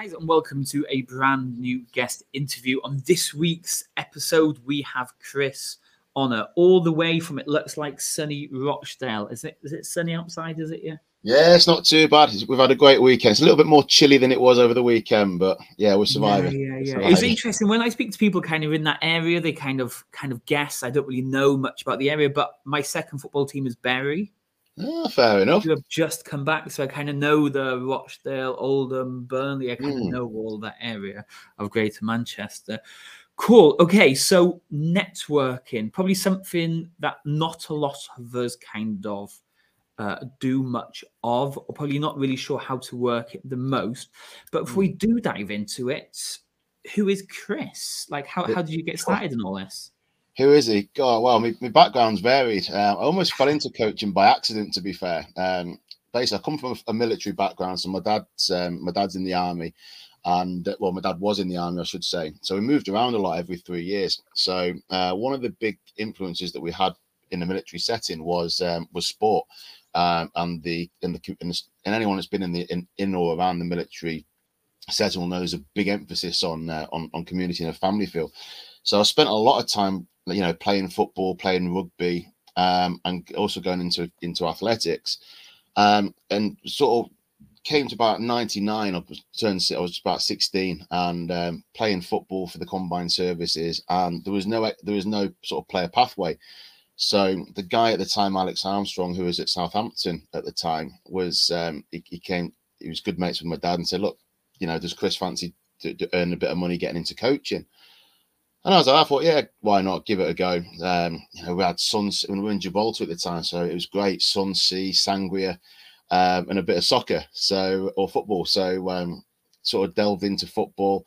Guys, and welcome to a brand new guest interview. On this week's episode, we have Chris Honor, all the way from it looks like sunny Rochdale. Is it? Is it sunny outside? Is it? Yeah. Yeah, it's not too bad. We've had a great weekend. It's a little bit more chilly than it was over the weekend, but yeah, we're surviving. Yeah, yeah, yeah. It's interesting when I speak to people kind of in that area. They kind of kind of guess. I don't really know much about the area, but my second football team is Bury. Oh, fair enough. Have just come back, so I kind of know the Rochdale, Oldham, Burnley. I kind mm. of know all that area of Greater Manchester. Cool. Okay, so networking, probably something that not a lot of us kind of uh, do much of, or probably not really sure how to work it the most. But if we hmm. do dive into it, who is Chris? Like, how, how did you get started in all this? Who is he? God, well, my, my background's varied. Um, I almost fell into coaching by accident, to be fair. Um, basically, I come from a, military background, so my dad's um, my dad's in the army, and uh, well, my dad was in the army, I should say. So we moved around a lot every three years. So uh, one of the big influences that we had in the military setting was um, was sport um, and the in the and anyone that's been in the in, in or around the military setting will know there's a big emphasis on uh, on on community and a family feel. So I spent a lot of time, you know, playing football, playing rugby, um, and also going into into athletics, um, and sort of came to about 99 I I was about 16 and um, playing football for the combined services and there was no there was no sort of player pathway so the guy at the time, Alex Armstrong, who was at Southampton at the time, was um, he, he, came. He was good mates with my dad and said, "Look, you know, does Chris fancy to, to earn a bit of money getting into coaching?" And I was like, I thought, yeah, why not? Give it a go. Um, you know, we had when we were in Gibraltar at the time, so it was great. Sun, sea, sangria, um, and a bit of soccer, so or football. So um, sort of delved into football,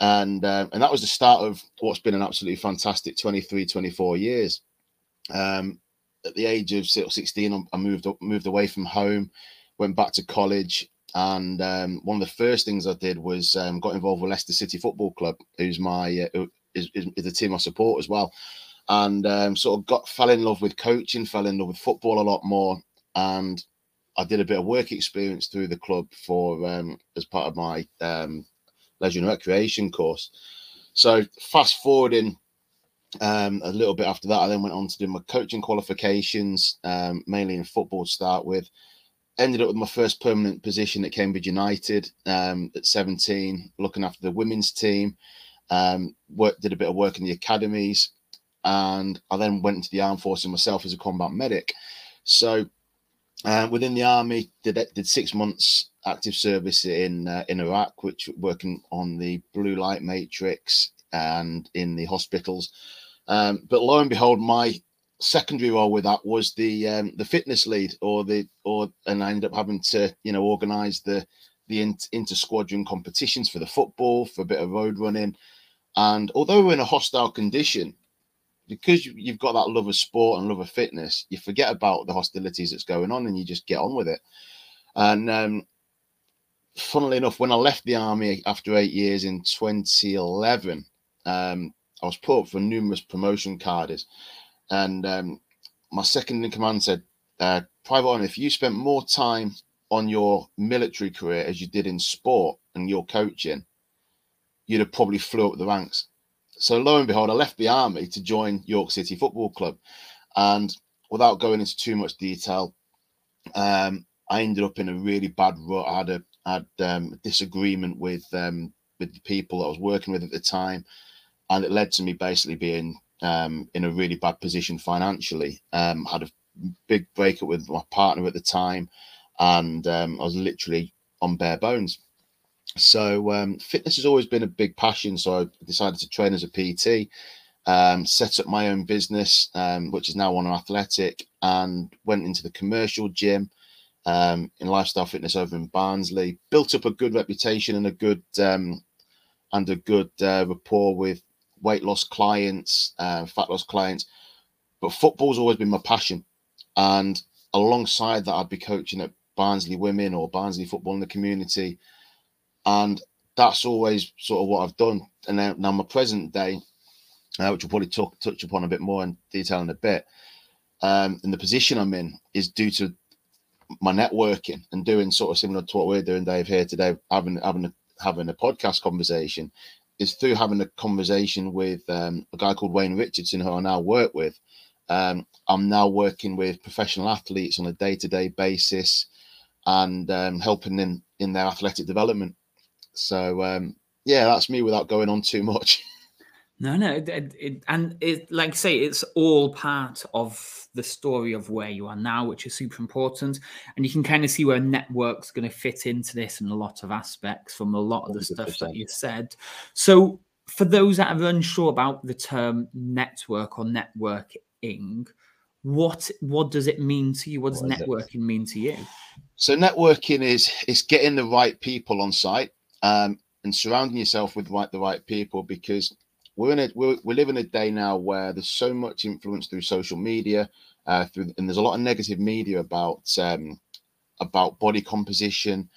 and um, and that was the start of what's been an absolutely fantastic 23, 24 years. Um, at the age of 16, I moved up, moved away from home, went back to college, and um, one of the first things I did was um, got involved with Leicester City Football Club, who's my uh, is, is, the team I support as well, and um, sort of got fell in love with coaching, fell in love with football a lot more, and I did a bit of work experience through the club for um, as part of my um, leisure and recreation course. So fast forwarding um, a little bit after that, I then went on to do my coaching qualifications, um, mainly in football to start with. Ended up with my first permanent position at Cambridge United um, at 17, looking after the women's team. Um, did a bit of work in the academies, and I then went into the armed forces myself as a combat medic. So uh, within the army, did did six months active service in uh, in Iraq, which working on the blue light matrix and in the hospitals um, but lo and behold, my secondary role with that was the um, the fitness lead, or the or, and I ended up having to you know organise the the inter squadron competitions for the football, for a bit of road running, and although we're in a hostile condition, because you've got that love of sport and love of fitness, you forget about the hostilities that's going on and you just get on with it. And um, funnily enough, when I left the army after eight years in 2011, um, I was put up for numerous promotion cards, and um, my second in command said, uh, "Private Honor, if you spent more time on your military career as you did in sport and your coaching, you'd have probably flew up the ranks." So lo and behold, I left the army to join York City Football Club, and without going into too much detail, um, I ended up in a really bad rut. I had a had um, a disagreement with um, with the people I was working with at the time and it led to me basically being um, in a really bad position financially. Um, had a big breakup with my partner at the time, and um, I was literally on bare bones. So um, fitness has always been a big passion. So I decided to train as a PT, um, set up my own business, um, which is now on an athletic, and went into the commercial gym. Um, in lifestyle fitness over in Barnsley, built up a good reputation and a good um, and a good uh, rapport with weight loss clients, uh, fat loss clients, but football's always been my passion. And alongside that, I'd be coaching at Barnsley Women or Barnsley Football in the community. And that's always sort of what I've done. And now, now my present day, uh, which we'll probably talk, touch upon a bit more in detail in a bit, um, and the position I'm in is due to my networking and doing sort of similar to what we're doing, Dave, here today, having having a, having a podcast conversation is through having a conversation with um, a guy called Wayne Richardson, who I now work with. Um, I'm now working with professional athletes on a day to day basis and um, helping them in their athletic development. So, um, yeah, that's me without going on too much. No, no, it, it, and it, like I say, it's all part of the story of where you are now, which is super important. And you can kind of see where network's going to fit into this in a lot of aspects from a lot of the 100%. stuff that you said. So, for those that are unsure about the term network or networking, what what does it mean to you? What does what networking mean to you? So, networking is is getting the right people on site um, and surrounding yourself with right, the right people because we're in a we're, we live in a day now where there's so much influence through social media, uh, through and there's a lot of negative media about um, about body composition.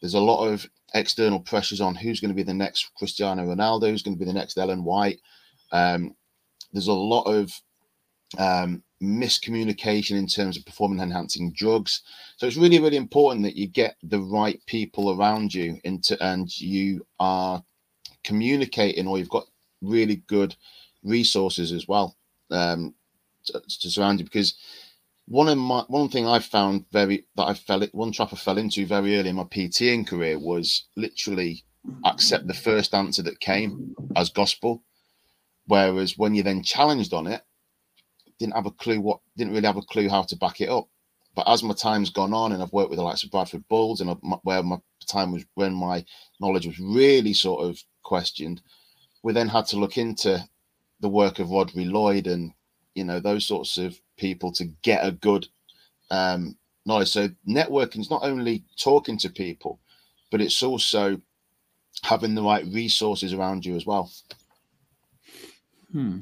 There's a lot of external pressures on who's going to be the next Cristiano Ronaldo, who's going to be the next Ellen White. Um, there's a lot of um, miscommunication in terms of performance enhancing drugs. So it's really, really important that you get the right people around you into and you are communicating or you've got really good resources as well um, to, to surround you because one of my one thing I found very that I fell one trap I fell into very early in my PTing career was literally accept the first answer that came as gospel. Whereas when you then challenged on it, didn't have a clue what didn't really have a clue how to back it up. But as my time's gone on and I've worked with the likes of Bradford Bulls and where my time was when my knowledge was really sort of questioned, we then had to look into the work of Rhodri Lloyd and you know those sorts of people to get a good um, knowledge. So networking is not only talking to people, but it's also having the right resources around you as well. Hmm.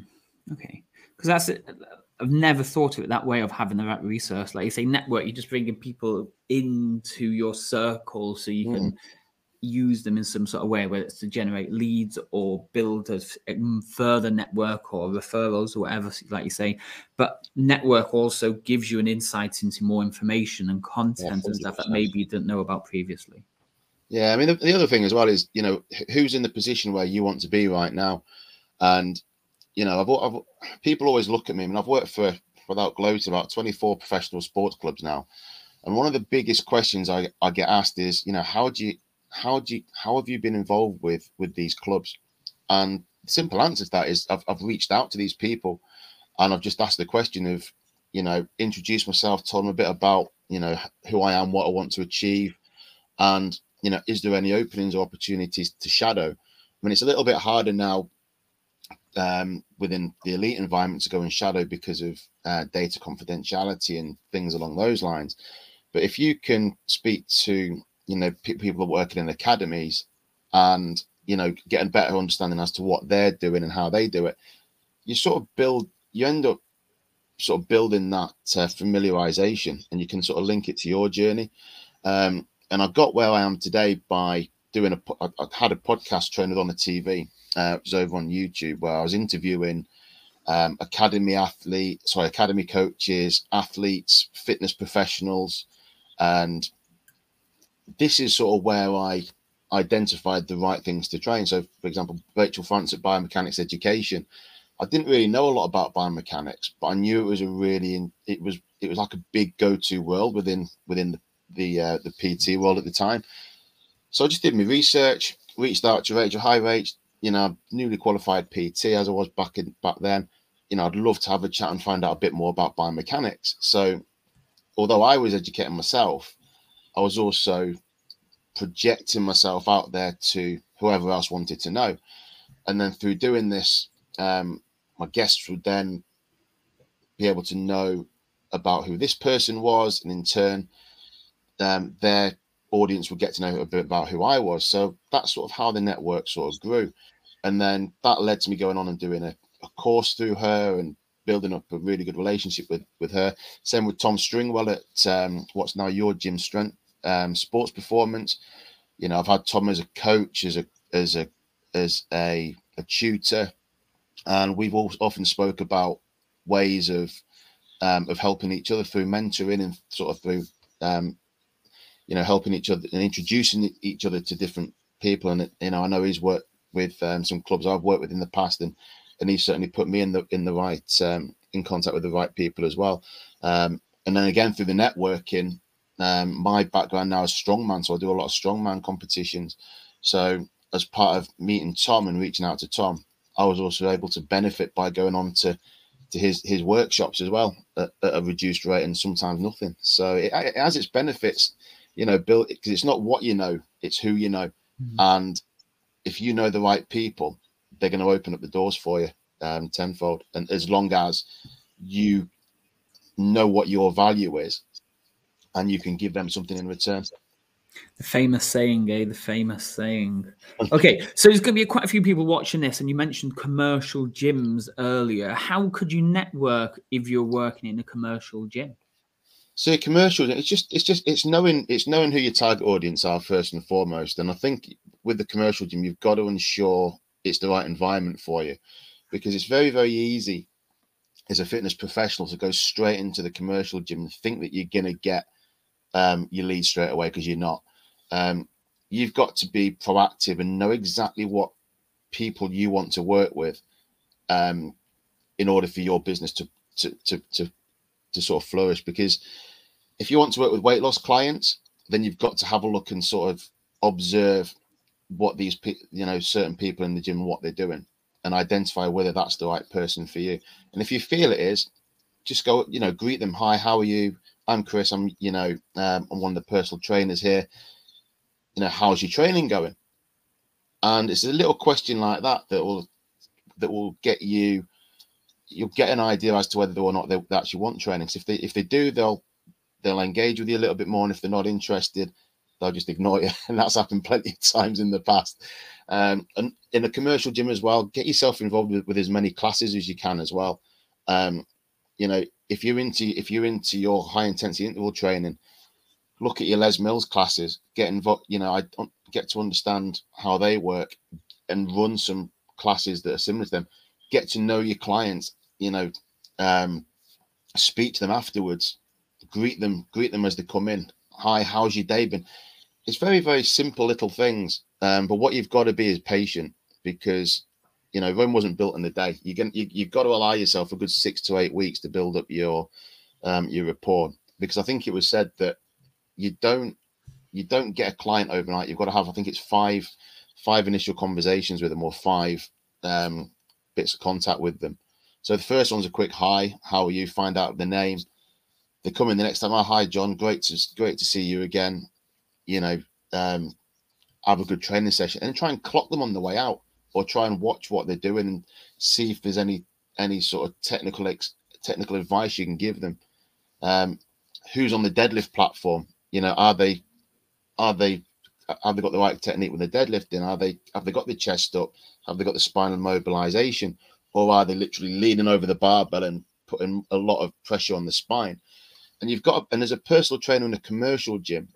Okay. Because that's it. I've never thought of it that way of having the right resource. Like you say, network, you're just bringing people into your circle so you can hmm use them in some sort of way, whether it's to generate leads or build a um, further network or referrals or whatever, like you say. But network also gives you an insight into more information and content yeah, and stuff that maybe you didn't know about previously. Yeah, I mean the, the, other thing as well is you know who's in the position where you want to be right now, and you know I've, I've people always look at me. I mean I've worked for without gloating about twenty four professional sports clubs now, and one of the biggest questions I, I get asked is you know how do you how do you how have you been involved with with these clubs? And the simple answer to that is I've, I've reached out to these people and I've just asked the question of, you know, introduce myself, told them a bit about, you know, who I am, what I want to achieve, and you know, is there any openings or opportunities to shadow? I mean, it's a little bit harder now um, within the elite environment to go in shadow because of uh, data confidentiality and things along those lines. But if you can speak to you know p- people working in academies and you know getting better understanding as to what they're doing and how they do it you sort of build you end up sort of building that uh, familiarization and you can sort of link it to your journey um, and i got where i am today by doing a i, I had a podcast trained on the tv uh, it was over on youtube where i was interviewing um, academy athletes sorry academy coaches athletes fitness professionals and this is sort of where I identified the right things to train. So, for example, Rachel France at Biomechanics Education, I didn't really know a lot about biomechanics, but I knew it was a really it was it was like a big go-to world within within the the, uh, the PT world at the time. So I just did my research, reached out to Rachel. Hi. You know, newly qualified PT as I was back in back then. You know, I'd love to have a chat and find out a bit more about biomechanics. So, although I was educating myself, I was also projecting myself out there to whoever else wanted to know. And then through doing this, um, my guests would then be able to know about who this person was, and in turn, um, their audience would get to know a bit about who I was. So that's sort of how the network sort of grew. And then that led to me going on and doing a, a course through her and building up a really good relationship with with her. Same with Tom Stringwell at um, what's now your gym strength um, sports performance. You know, I've had Tom as a coach, as a as a as a, a tutor, and we've all often spoke about ways of um, of helping each other through mentoring and sort of through um, you know helping each other and introducing each other to different people, and you know, I know he's worked with um, some clubs I've worked with in the past, and and he certainly put me in the in the right um, in contact with the right people as well. Um, and then again through the networking, um, my background now is strongman, so I do a lot of strongman competitions. So as part of meeting Tom and reaching out to Tom, I was also able to benefit by going on to to his his workshops as well at, at a reduced rate and sometimes nothing. So it, it has its benefits, you know, built because it's not what you know, it's who you know, mm-hmm. and if you know the right people, they're going to open up the doors for you um, tenfold. And as long as you know what your value is, and you can give them something in return. The famous saying, eh? The famous saying. Okay, so there's going to be quite a few people watching this, and you mentioned commercial gyms earlier. How could you network if you're working in a commercial gym? So commercial, it's just it's just it's knowing it's knowing who your target audience are first and foremost. And I think with the commercial gym, you've got to ensure it's the right environment for you, because it's very very easy as a fitness professional to go straight into the commercial gym and think that you're to get um, your lead straight away because you're not. Um, you've got to be proactive and know exactly what people you want to work with um, in order for your business to, to to to to sort of flourish. Because if you want to work with weight loss clients, then you've got to have a look and sort of observe what these you know certain people in the gym what they're doing and identify whether that's the right person for you. And if you feel it is, just go you know greet them. Hi, how are you? I'm Chris. I'm, you know, um, I'm one of the personal trainers here. You know, how's your training going? And it's a little question like that that will that will get you. You'll get an idea as to whether or not they, they actually want training. So if they if they do, they'll they'll engage with you a little bit more. And if they're not interested, they'll just ignore you. And that's happened plenty of times in the past. Um, and in a commercial gym as well, get yourself involved with, with as many classes as you can as well. Um, you know, if you're into if you're into your high intensity interval training, look at your Les Mills classes. Get involved. You know, I get to understand how they work and run some classes that are similar to them. Get to know your clients. You know, um, speak to them afterwards. Greet them. Greet them as they come in. Hi, how's your day been? It's very very simple little things. Um, but what you've got to be is patient because you know, Rome wasn't built in a day. You can you, you've got to allow yourself a good six to eight weeks to build up your um, your rapport because I think it was said that you don't you don't get a client overnight. You've got to have I think it's five five initial conversations with them or five um, bits of contact with them. So the first one's a quick hi, how are you? Find out the name. They come in the next time. Oh, hi John, great to great to see you again. You know, um, have a good training session and try and clock them on the way out or try and watch what they're doing and see if there's any any sort of technical ex, technical advice you can give them. Um, who's on the deadlift platform? You know, are they are they have they got the right technique with the deadlifting? Are they have they got the chest up? Have they got the spinal mobilization? Or are they literally leaning over the barbell and putting a lot of pressure on the spine? And you've got and as a personal trainer in a commercial gym,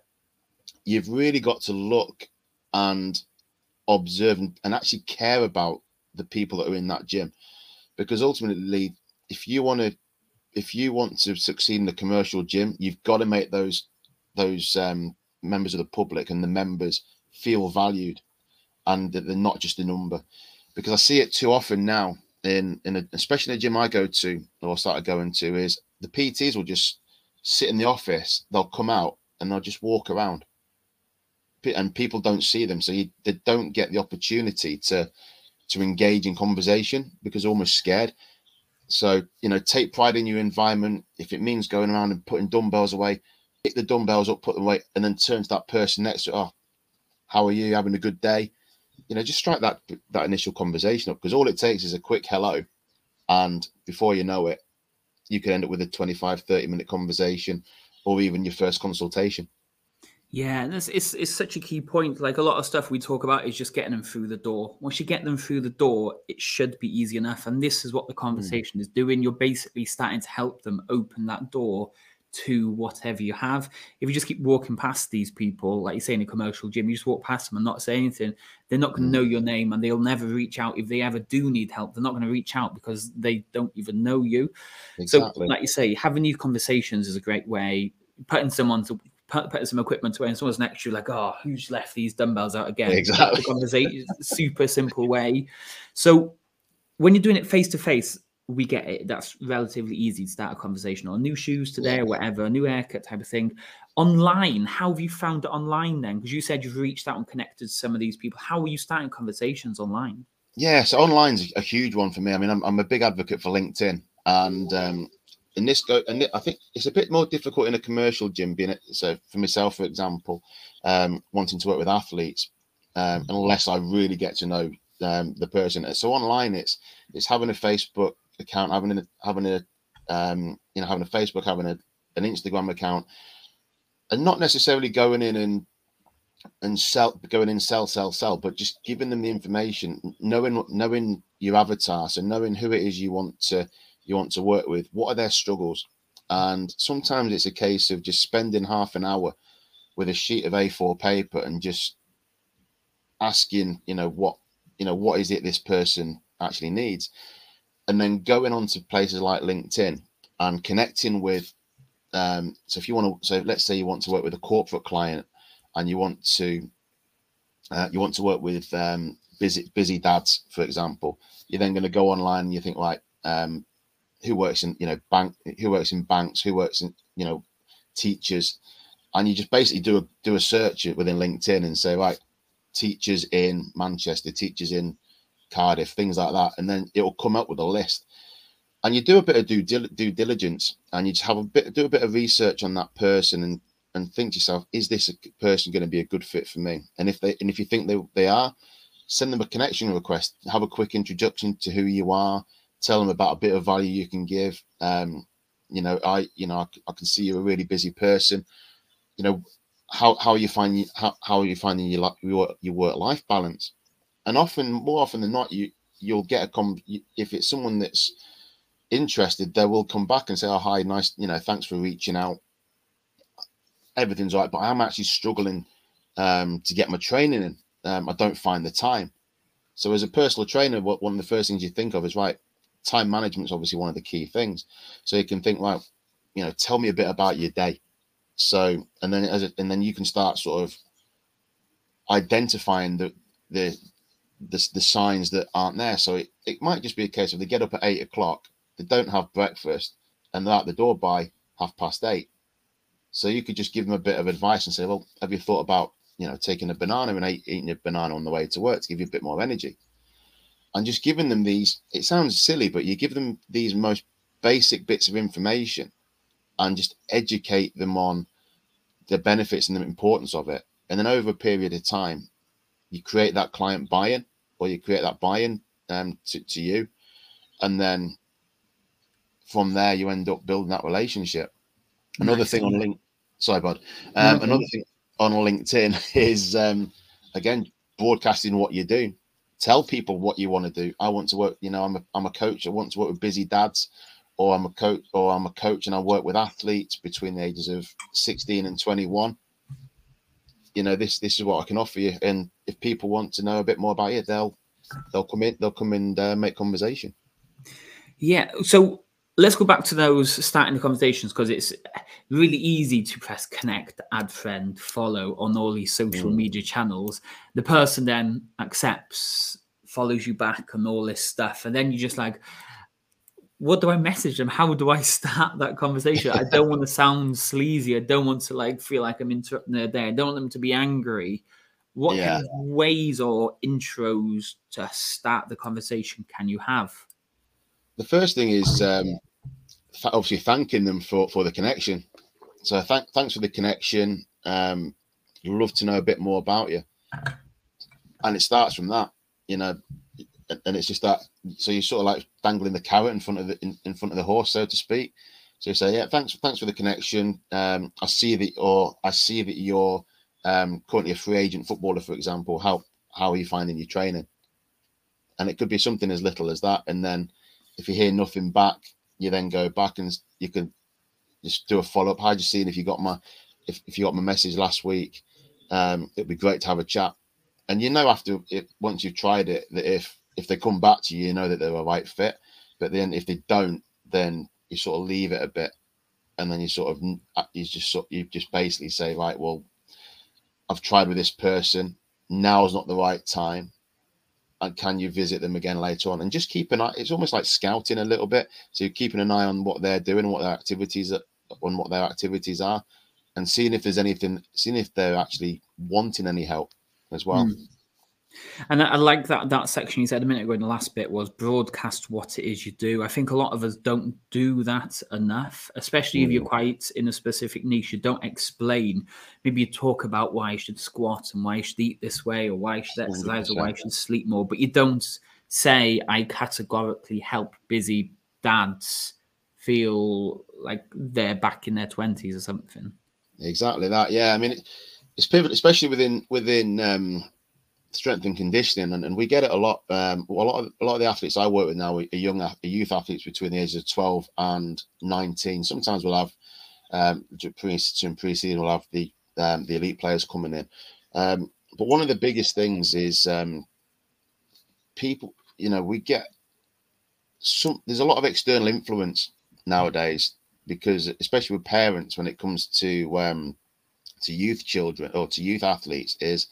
you've really got to look and observe and, and actually care about the people that are in that gym because ultimately if you want to if you want to succeed in the commercial gym you've got to make those those um, members of the public and the members feel valued and that they're not just a number because i see it too often now in in a, especially in a gym i go to or started going to is the pts will just sit in the office they'll come out and they'll just walk around and people don't see them, so you, they don't get the opportunity to to engage in conversation because almost scared. So you know, take pride in your environment. If it means going around and putting dumbbells away, pick the dumbbells up, put them away, and then turn to that person next to, oh, how are you? Having a good day? You know, just strike that that initial conversation up because all it takes is a quick hello, and before you know it, you could end up with a 25, 30 minute conversation or even your first consultation. Yeah, and it's, it's it's such a key point. Like a lot of stuff we talk about is just getting them through the door. Once you get them through the door, it should be easy enough. And this is what the hmm. conversation mm. is doing. You're basically starting to help them open that door to whatever you have. If you just keep walking past these people, like you say in a commercial gym, you just walk past them and not say anything, they're not going to mm. know your name and they'll never reach out. If they ever do need help, they're not going to reach out because they don't even know you. Exactly. So, like you say, having these conversations is a great way. Putting someone to putting some equipment away and someone's next to you like, oh, who's left these dumbbells out again? Exactly. Conversation, super simple way. So when you're doing it face to face, we get it. That's relatively easy to start a conversation on new shoes today Yeah. or whatever, new haircut type of thing. Online, how have you found it online then? Because you said you've reached out and connected to some of these people. How are you starting conversations online? Yeah, so online's a huge one for me. I mean, I'm, I'm a big advocate for LinkedIn, and um, in this go, and I think it's a bit more difficult in a commercial gym. Being it, so for myself, for example, um, wanting to work with athletes, um, unless I really get to know um, the person. So online, it's it's having a Facebook account, having a having a um, you know having a Facebook, having a, an Instagram account, and not necessarily going in and and sell going in sell sell sell but just giving them the information knowing knowing your avatar so knowing who it is you want to you want to work with what are their struggles? And sometimes it's a case of just spending half an hour with a sheet of a4 paper and just asking you know what you know what is it this person actually needs and then going on to places like linkedin and connecting with um, so if you want to so let's say you want to work with a corporate client and you want to uh, you want to work with um, busy busy dads, for example, you're then going to go online and you think like um, who works in you know bank, who works in banks, who works in you know teachers, and you just basically do a do a search within LinkedIn and say right teachers in Manchester, teachers in Cardiff, things like that, and then it will come up with a list. And you do a bit of due, due diligence, and you just have a bit do a bit of research on that person, and and think to yourself, is this a person going to be a good fit for me? And if they and if you think they, they are, send them a connection request, have a quick introduction to who you are, tell them about a bit of value you can give. Um, you know, I you know I can see you're a really busy person. You know, how how are you finding how, how are you finding your your your work life balance? And often, more often than not, you you'll get a com if it's someone that's interested, they will come back and say, "Oh, hi, nice, you know, thanks for reaching out." everything's right, but I'm actually struggling um, to get my training in. Um, I don't find the time. So, as a personal trainer, what one of the first things you think of is right. Time management is obviously one of the key things. So you can think, right, you know, tell me a bit about your day. So, and then as a, and then you can start sort of identifying the the the, the signs that aren't there. So it, it might just be a case of they get up at eight o'clock, they don't have breakfast, and they're out the door by half past eight. So you could just give them a bit of advice and say, well, have you thought about, you know, taking a banana and eating a banana on the way to work to give you a bit more energy? And just giving them these, it sounds silly, but you give them these most basic bits of information and just educate them on the benefits and the importance of it. And then over a period of time, you create that client buy-in or you create that buy-in um, to, to you. And then from there, you end up building that relationship. Another Nice. thing on link, sorry, bud. Um, another thing on LinkedIn is um, again broadcasting what you do. Tell people what you want to do. I want to work. You know, I'm a I'm a coach. I want to work with busy dads, or I'm a coach, or I'm a coach, and I work with athletes between the ages of 16 and 21. You know, this this is what I can offer you. And if people want to know a bit more about you, they'll they'll come in. They'll come and uh, make conversation. Yeah. So let's go back to those starting the conversations because it's really easy to press connect, add friend, follow on all these social Mm. media channels. The person then accepts, follows you back, and all this stuff. And then you're just like, what do I message them? How do I start that conversation? I don't want to sound sleazy. I don't want to like feel like I'm interrupting their day. I don't want them to be angry. What Yeah. kind of ways or intros to start the conversation can you have? the first thing is um, th- obviously thanking them for for the connection. So thank, thanks for the connection. Um, love to know a bit more about you, and it starts from that, you know, and, it's just that. So you're sort of like dangling the carrot in front of the in, in front of the horse, so to speak. So you say, yeah, thanks, thanks for the connection. Um, I see that, or I see that you're um, currently a free agent footballer, for example. How how are you finding your training? And it could be something as little as that, and then if you hear nothing back, you then go back and you can just do a follow up. How'd you seen if you got my if, if you got my message last week? Um, it'd be great to have a chat. And you know after it once you've tried it that if if they come back to you, you know that they're a right fit. But then if they don't, then you sort of leave it a bit. and then you sort of you just sort you just basically say right well i've tried with this person Now is not the right time and can you visit them again later on and just keep an eye it's almost like scouting a little bit so you're keeping an eye on what they're doing what their activities are on what their activities are and seeing if there's anything seeing if they're actually wanting any help as well mm. And I, like that that section you said a minute ago in the last bit was broadcast what it is you do. I think a lot of us don't do that enough, especially mm. if you're mm. quite in a specific niche. You don't explain. Maybe you talk about why you should squat and why you should eat this way, or why you should exercise, 100%. or why you should sleep more. But you don't say, "I categorically help busy dads feel like they're back in their twenties or something." Exactly that. Yeah, I mean, it's pivot, especially within within. um strength and conditioning, and, and we get it a lot. Um, a lot of a lot of the athletes I work with now are young, are youth athletes between the ages of twelve and nineteen. Sometimes we'll have um, pre pre-season, we'll have the um, the elite players coming in. Um, but one of the biggest things is um, people. You know, we get some. There's a lot of external influence nowadays because, especially with parents, when it comes to um, to youth children or to youth athletes, is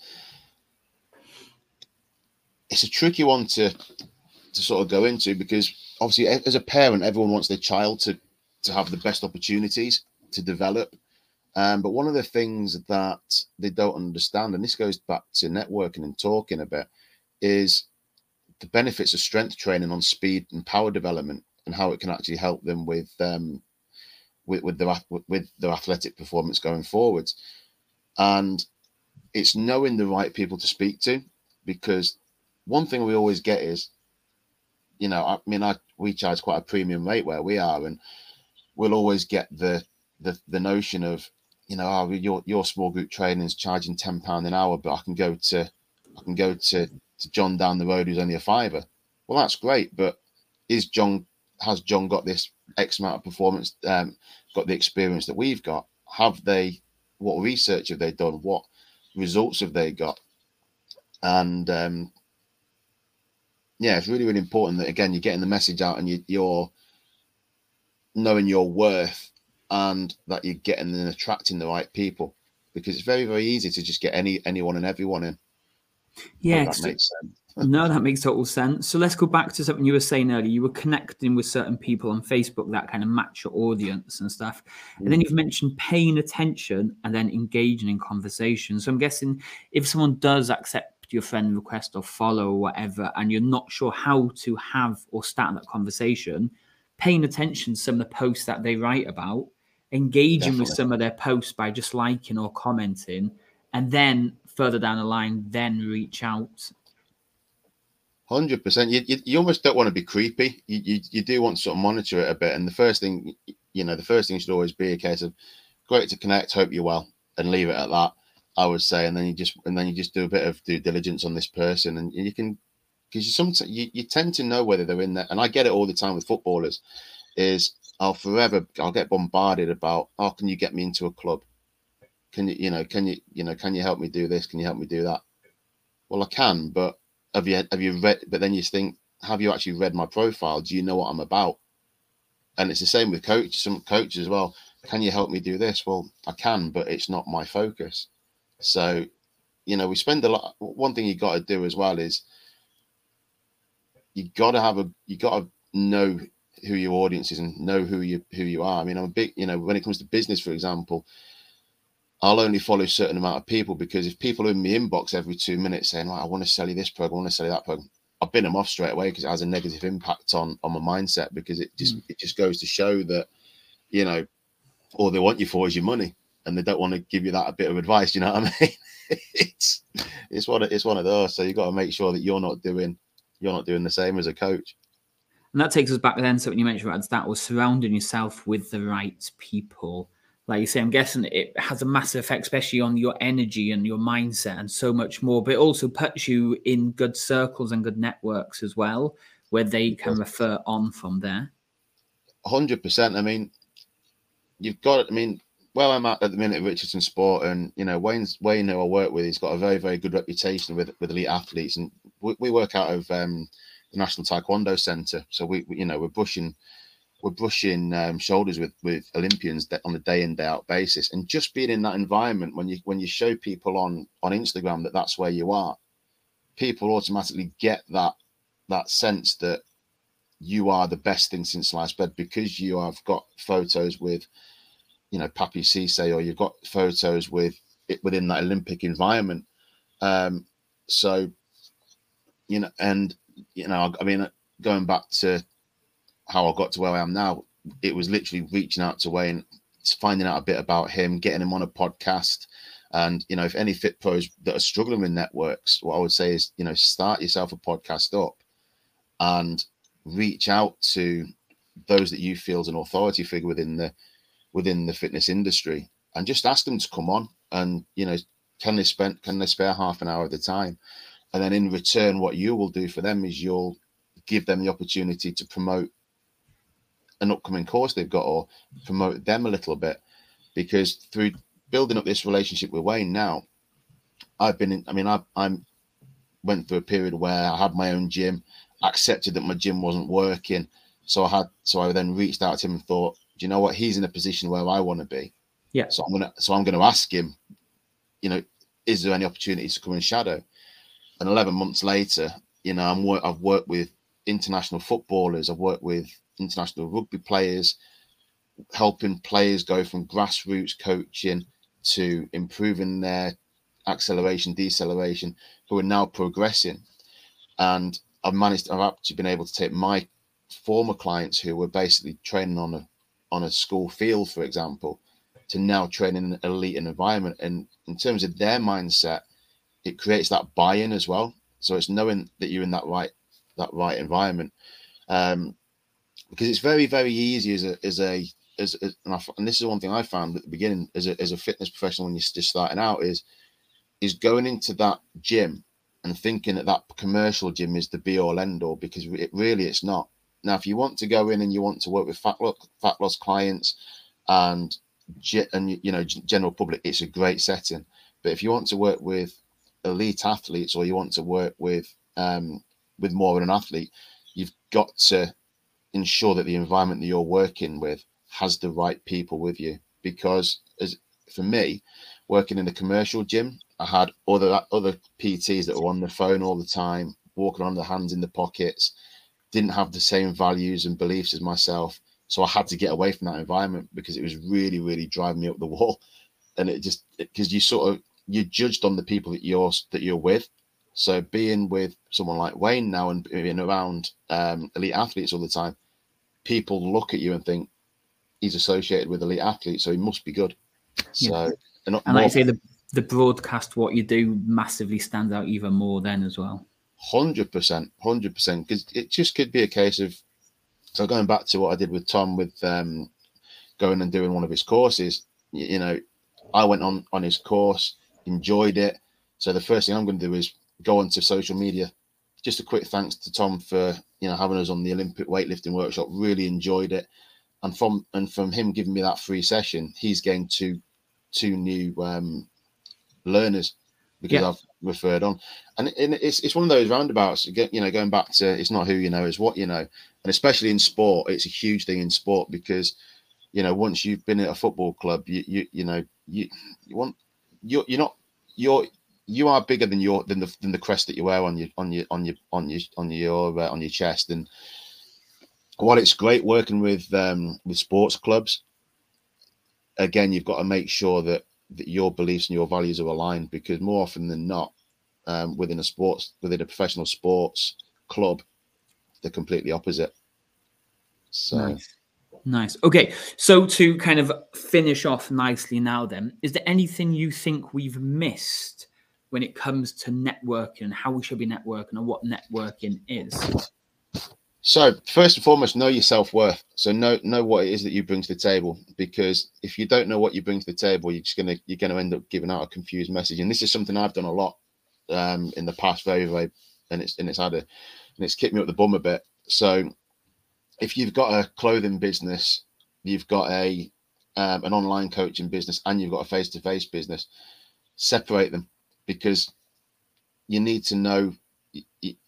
it's a tricky one to to sort of go into because obviously as a parent everyone wants their child to to have the best opportunities to develop. Um, but one of the things that they don't understand and this goes back to networking and talking a bit is the benefits of strength training on speed and power development and how it can actually help them with um, with, with their with their athletic performance going forwards. And it's knowing the right people to speak to because one thing we always get is, you know, I mean, I we charge quite a premium rate where we are, and we'll always get the the the notion of, you know, oh, your your small group training is charging ten pound an hour, but I can go to I can go to to John down the road who's only a fiver. Well, that's great, but is John has John got this X amount of performance, um, got the experience that we've got? Have they? What research have they done? What results have they got? And um, yeah, it's really, really important that again you're getting the message out and you, you're knowing your worth and that you're getting and attracting the right people because it's very, very easy to just get any anyone and everyone in. Yeah, that makes sense. no, that makes total sense. So let's go back to something you were saying earlier. You were connecting with certain people on Facebook that kind of match your audience and stuff. And then mm. you've mentioned paying attention and then engaging in conversation. So I'm guessing if someone does accept your friend request or follow or whatever, and you're not sure how to have or start that conversation, paying attention to some of the posts that they write about, engaging Definitely. with some of their posts by just liking or commenting, and then further down the line, then reach out. Hundred percent. You, you, you almost don't want to be creepy. You, you you do want to sort of monitor it a bit. And the first thing, you know, the first thing should always be a case of great to connect. Hope you're well, and leave it at that. I would say, and then you just and then you just do a bit of due diligence on this person, and you can because you sometimes you, you tend to know whether they're in there. And I get it all the time with footballers. Is I'll forever I'll get bombarded about, oh, can you get me into a club? Can you you know can you you know can you help me do this? Can you help me do that? Well, I can, but have you have you read? But then you think, have you actually read my profile? Do you know what I'm about? And it's the same with coaches. Some coaches as well. Can you help me do this? Well, I can, but it's not my focus. So, you know, we spend a lot. One thing you got to do as well is you got to have a you got to know who your audience is and know who you who you are. I mean, I'm a big, you know, when it comes to business, for example, I'll only follow a certain amount of people because if people are in my inbox every two minutes saying, I want to sell you this program, I want to sell you that program, I've been them off straight away because it has a negative impact on on my mindset because it just mm. it just goes to show that, you know, all they want you for is your money and they don't want to give you that a bit of advice. You know what I mean? it's it's one of, it's one of those. So you've got to make sure that you're not doing you're not doing the same as a coach. And that takes us back then. So when you mentioned about that was surrounding yourself with the right people. Like you say, I'm guessing it has a massive effect, especially on your energy and your mindset and so much more. But it also puts you in good circles and good networks as well, where they can refer on from there. Hundred percent. I mean, you've got. It, I mean, well, I'm at at the minute at Richardson Sport, and you know Wayne's Wayne who I work with, he's got a very very good reputation with with elite athletes, and we, we work out of um, the National Taekwondo Centre, so we, we, you know we're brushing we're brushing um, shoulders with with Olympians that on a day in day out basis, and just being in that environment when you when you show people on on Instagram that that's where you are, people automatically get that that sense that you are the best thing since sliced bread because you have got photos with, you know, Papi Cisse, or you've got photos with it within that Olympic environment. Um, so, you know, and you know, I mean, going back to how I got to where I am now, it was literally reaching out to Wayne, finding out a bit about him, getting him on a podcast. And you know, if any fit pros that are struggling with networks, what I would say is, you know, start yourself a podcast up and reach out to those that you feel is an authority figure within the within the fitness industry and just ask them to come on and you know can they spend can they spare half an hour of the time? And then in return what you will do for them is you'll give them the opportunity to promote an upcoming course they've got or promote them a little bit. Because through building up this relationship with Wayne now I've been in I mean I I'm went through a period where I had my own gym accepted that my gym wasn't working. So I had so I then reached out to him and thought do you know what? He's in a position where I want to be. Yeah. So I'm gonna so I'm gonna ask him you know is there any opportunities to come and shadow? And 11 months later you know I'm I've worked with international footballers I've worked with international rugby players, helping players go from grassroots coaching to improving their acceleration, deceleration, who are now progressing. And I've managed, I've actually been able to take my former clients who were basically training on a on a school field, for example, to now train in an elite environment. And in terms of their mindset, it creates that buy-in as well. So it's knowing that you're in that right that right environment. Um, because it's very very easy as a as a as, as and, I, and, this is one thing I found at the beginning as a as a fitness professional when you're just starting out is is going into that gym and thinking that that commercial gym is the be all end all because it really it's not. Now, if you want to go in and you want to work with fat loss, fat loss clients and and you know general public, it's a great setting. But if you want to work with elite athletes or you want to work with um, with more than an athlete, you've got to ensure that the environment that you're working with has the right people with you. Because as for me, working in a commercial gym, I had other other PTs that were on the phone all the time, walking on their hands in the pockets, didn't have the same values and beliefs as myself. So I had to get away from that environment because it was really, really driving me up the wall. And it just because you sort of you're judged on the people that you're that you're with. So being with someone like Wayne now and being around um, elite athletes all the time, people look at you and think he's associated with elite athletes, so he must be good. So, yeah. and, and like I say, the the broadcast, what you do, massively stands out even more then as well. Hundred percent, hundred percent, because it just could be a case of. So going back to what I did with Tom with um, going and doing one of his courses, you, you know, I went on on his course, enjoyed it. So the first thing I'm going to do is go onto social media. Just a quick thanks to Tom for you know, having us on the Olympic weightlifting workshop. Really enjoyed it, and from and from him giving me that free session, he's gained two two new um, learners because yeah. I've referred on, and, it's it's one of those roundabouts. You know, going back to it's not who you know, it's what you know, and especially in sport, it's a huge thing in sport because you know once you've been at a football club, you you you know you you want you're you're not you're you are bigger than your than the than the crest that you wear on your on your on your on your on your uh, on your chest. And while it's great working with um, with sports clubs, again, you've got to make sure that that your beliefs and your values are aligned because more often than not, um, within a sports within a professional sports club, they're completely opposite. So. Nice. Nice. Okay. So to kind of finish off nicely now, then, is there anything you think we've missed when it comes to networking and how we should be networking and what networking is? So first and foremost, know your self worth. So know know what it is that you bring to the table. Because if you don't know what you bring to the table, you're just gonna you're gonna end up giving out a confused message. And this is something I've done a lot um, in the past, very very, and it's and it's had a and it's kicked me up the bum a bit. So if you've got a clothing business, you've got a um, an online coaching business, and you've got a face to face business, separate them because you need to know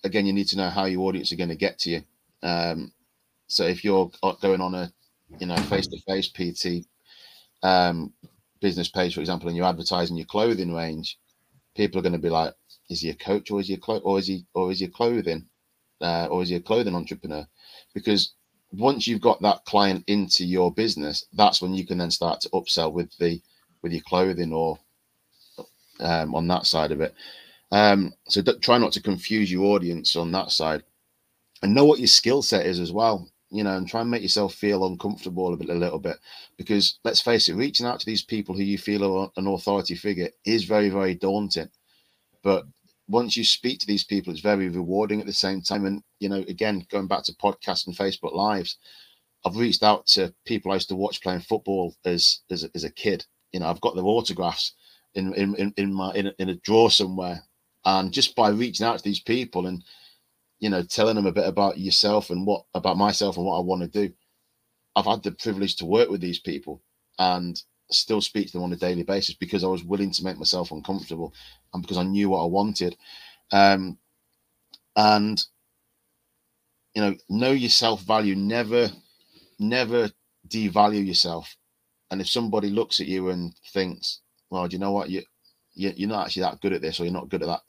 again you need to know how your audience are going to get to you um, So if you're going on a you know face to face PT um, business page, for example, and you're advertising your clothing range, people are going to be like, "Is he a coach or is he a clo- or is he or is he clothing uh, or is he a clothing entrepreneur?" Because once you've got that client into your business, that's when you can then start to upsell with the with your clothing or um, on that side of it. Um, so try not to confuse your audience on that side, and know what your skill set is as well. You know, and try and make yourself feel uncomfortable a bit, a little bit, because let's face it, reaching out to these people who you feel are an authority figure is very, very daunting. But once you speak to these people, it's very rewarding at the same time. And you know, again, going back to podcasts and Facebook Lives, I've reached out to people I used to watch playing football as as, as a kid. You know, I've got their autographs in in in my in a, in a drawer somewhere, and just by reaching out to these people and you know telling them a bit about yourself and what about myself and what I want to do, I've had the privilege to work with these people and still speak to them on a daily basis because I was willing to make myself uncomfortable and because I knew what I wanted. Um, and you know, know your self value. Never, never devalue yourself. And if somebody looks at you and thinks, "Well, do you know what? You, you you're not actually that good at this, or you're not good at that,"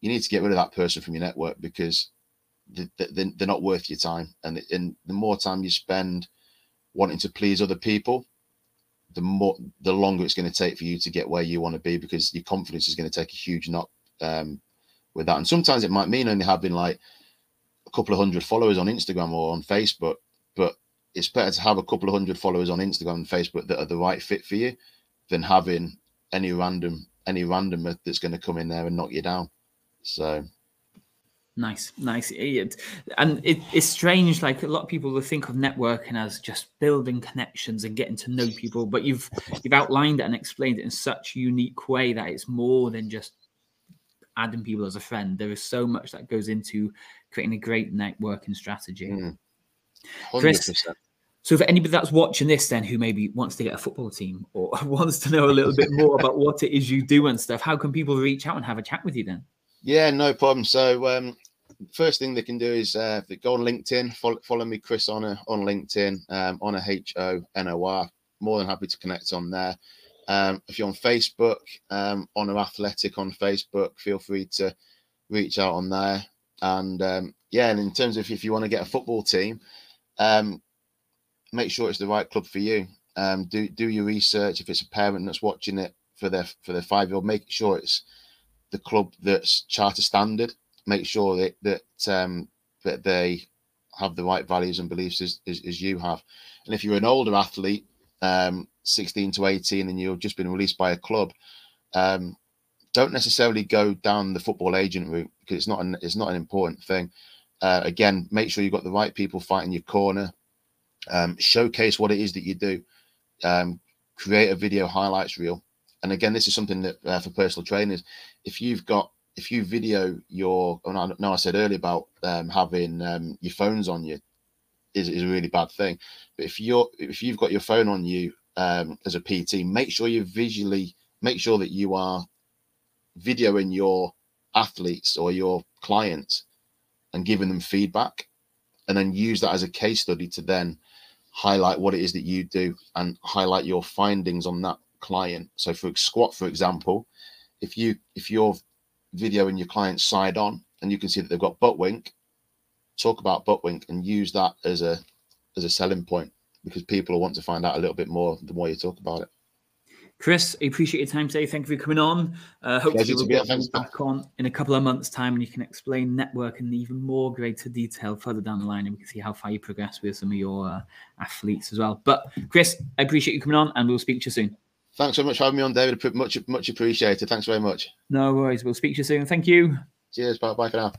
you need to get rid of that person from your network because they, they, they're not worth your time. And, and the more time you spend wanting to please other people, the more the longer it's going to take for you to get where you want to be because your confidence is going to take a huge knock um, with that. And sometimes it might mean only having like a couple of hundred followers on Instagram or on Facebook, but it's better to have a couple of hundred followers on Instagram and Facebook that are the right fit for you than having any random any random that's going to come in there and knock you down. So Nice, nice. And it, it's strange. Like a lot of people will think of networking as just building connections and getting to know people, but you've you've outlined it and explained it in such a unique way that it's more than just adding people as a friend. There is so much that goes into creating a great networking strategy. Mm. Chris, so for anybody that's watching this, then who maybe wants to get a football team or wants to know a little bit more about what it is you do and stuff, how can people reach out and have a chat with you then? Yeah, no problem. So um, first thing they can do is uh, go on LinkedIn, follow, follow me, Chris Honor, on LinkedIn, um, Honor H O N O R. More than happy to connect on there. Um, if you're on Facebook, um, Honor Athletic on Facebook, feel free to reach out on there. And um, yeah, and in terms of if you want to get a football team, um, make sure it's the right club for you. Um, do do your research. If it's a parent that's watching it for their for their five year old, make sure it's the club that's charter standard make sure that that um, that they have the right values and beliefs as, as, as you have. And if you're an older athlete, um, 16 to 18, and you've just been released by a club, um, don't necessarily go down the football agent route because it's not an it's not an important thing. Uh, again, make sure you've got the right people fighting your corner. Um, showcase what it is that you do. Um, create a video highlights reel. And again, this is something that uh, for personal trainers, if you've got if you video your, oh, no, no, I said earlier about um, having um, your phones on you is, is a really bad thing. But if you're if you've got your phone on you um, as a PT, make sure you visually make sure that you are videoing your athletes or your clients and giving them feedback, and then use that as a case study to then highlight what it is that you do and highlight your findings on that client. So for squat, for example, if you if you're video in your client's side on and you can see that they've got butt wink, talk about butt wink and use that as a as a selling point because people will want to find out a little bit more the more you talk about it. Chris, I appreciate your time today. Thank you for coming on. Uh, hopefully, we'll get you back on in a couple of months' time and you can explain network in even more greater detail further down the line and we can see how far you progress with some of your uh, athletes as well. But, Chris, I appreciate you coming on and we'll speak to you soon. Thanks so much for having me on, David. Much, much appreciated. Thanks very much. No worries. We'll speak to you soon. Thank you. Cheers. Bye. Bye for now.